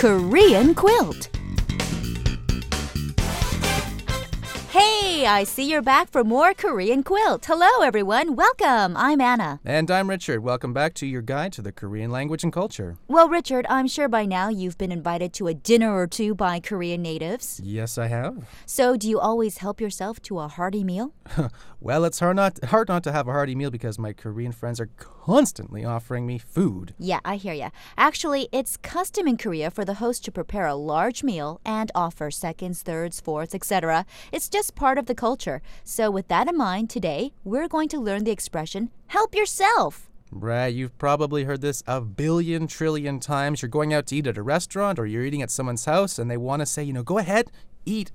Korean quilt. Hey, I see you're back for more Korean quilt. Hello, everyone. Welcome. I'm Anna. And I'm Richard. Welcome back to your guide to the Korean language and culture. Well, Richard, I'm sure by now you've been invited to a dinner or two by Korean natives. Yes, I have. So, do you always help yourself to a hearty meal? Well, it's hard not hard not to have a hearty meal because my Korean friends are constantly offering me food. Yeah, I hear ya. Actually, it's custom in Korea for the host to prepare a large meal and offer seconds, thirds, fourths, etc. It's just part of the culture. So, with that in mind, today we're going to learn the expression help yourself. Right, you've probably heard this a billion trillion times. You're going out to eat at a restaurant or you're eating at someone's house and they want to say, you know, go ahead, eat.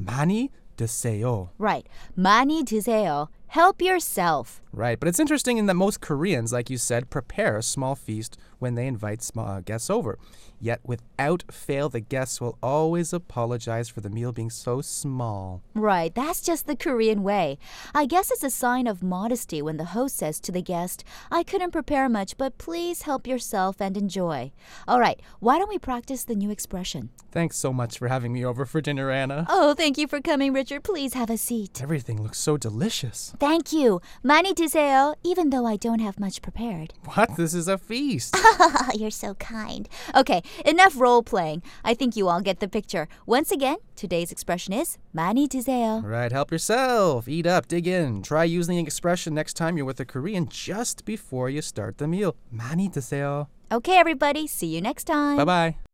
많이 드세요. Right. 많이 드세요. Help yourself. Right, but it's interesting in that most Koreans, like you said, prepare a small feast when they invite small uh, guests over. Yet, without fail, the guests will always apologize for the meal being so small. Right, that's just the Korean way. I guess it's a sign of modesty when the host says to the guest, I couldn't prepare much, but please help yourself and enjoy. All right, why don't we practice the new expression? Thanks so much for having me over for dinner, Anna. Oh, thank you for coming, Richard. Please have a seat. Everything looks so delicious. Thank you. 많이 드세요, even though I don't have much prepared. What? This is a feast. You're so kind. Okay, enough role playing. I think you all get the picture. Once again, today's expression is 많이 드세요. right, help yourself. Eat up, dig in. Try using the expression next time you're with a Korean just before you start the meal. 많이 드세요. Okay, everybody, see you next time. Bye bye.